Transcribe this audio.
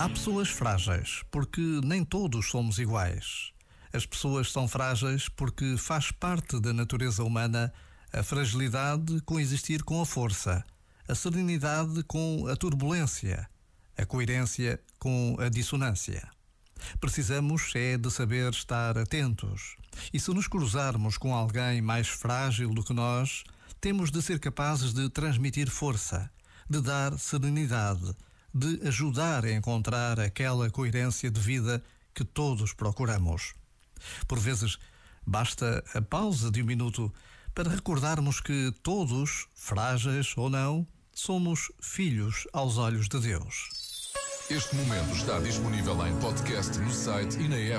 Há pessoas frágeis, porque nem todos somos iguais. As pessoas são frágeis porque faz parte da natureza humana a fragilidade coexistir com a força, a serenidade com a turbulência, a coerência com a dissonância. Precisamos é de saber estar atentos. E se nos cruzarmos com alguém mais frágil do que nós, temos de ser capazes de transmitir força, de dar serenidade de ajudar a encontrar aquela coerência de vida que todos procuramos. Por vezes, basta a pausa de um minuto para recordarmos que todos, frágeis ou não, somos filhos aos olhos de Deus. Este momento está disponível em podcast no site e na app.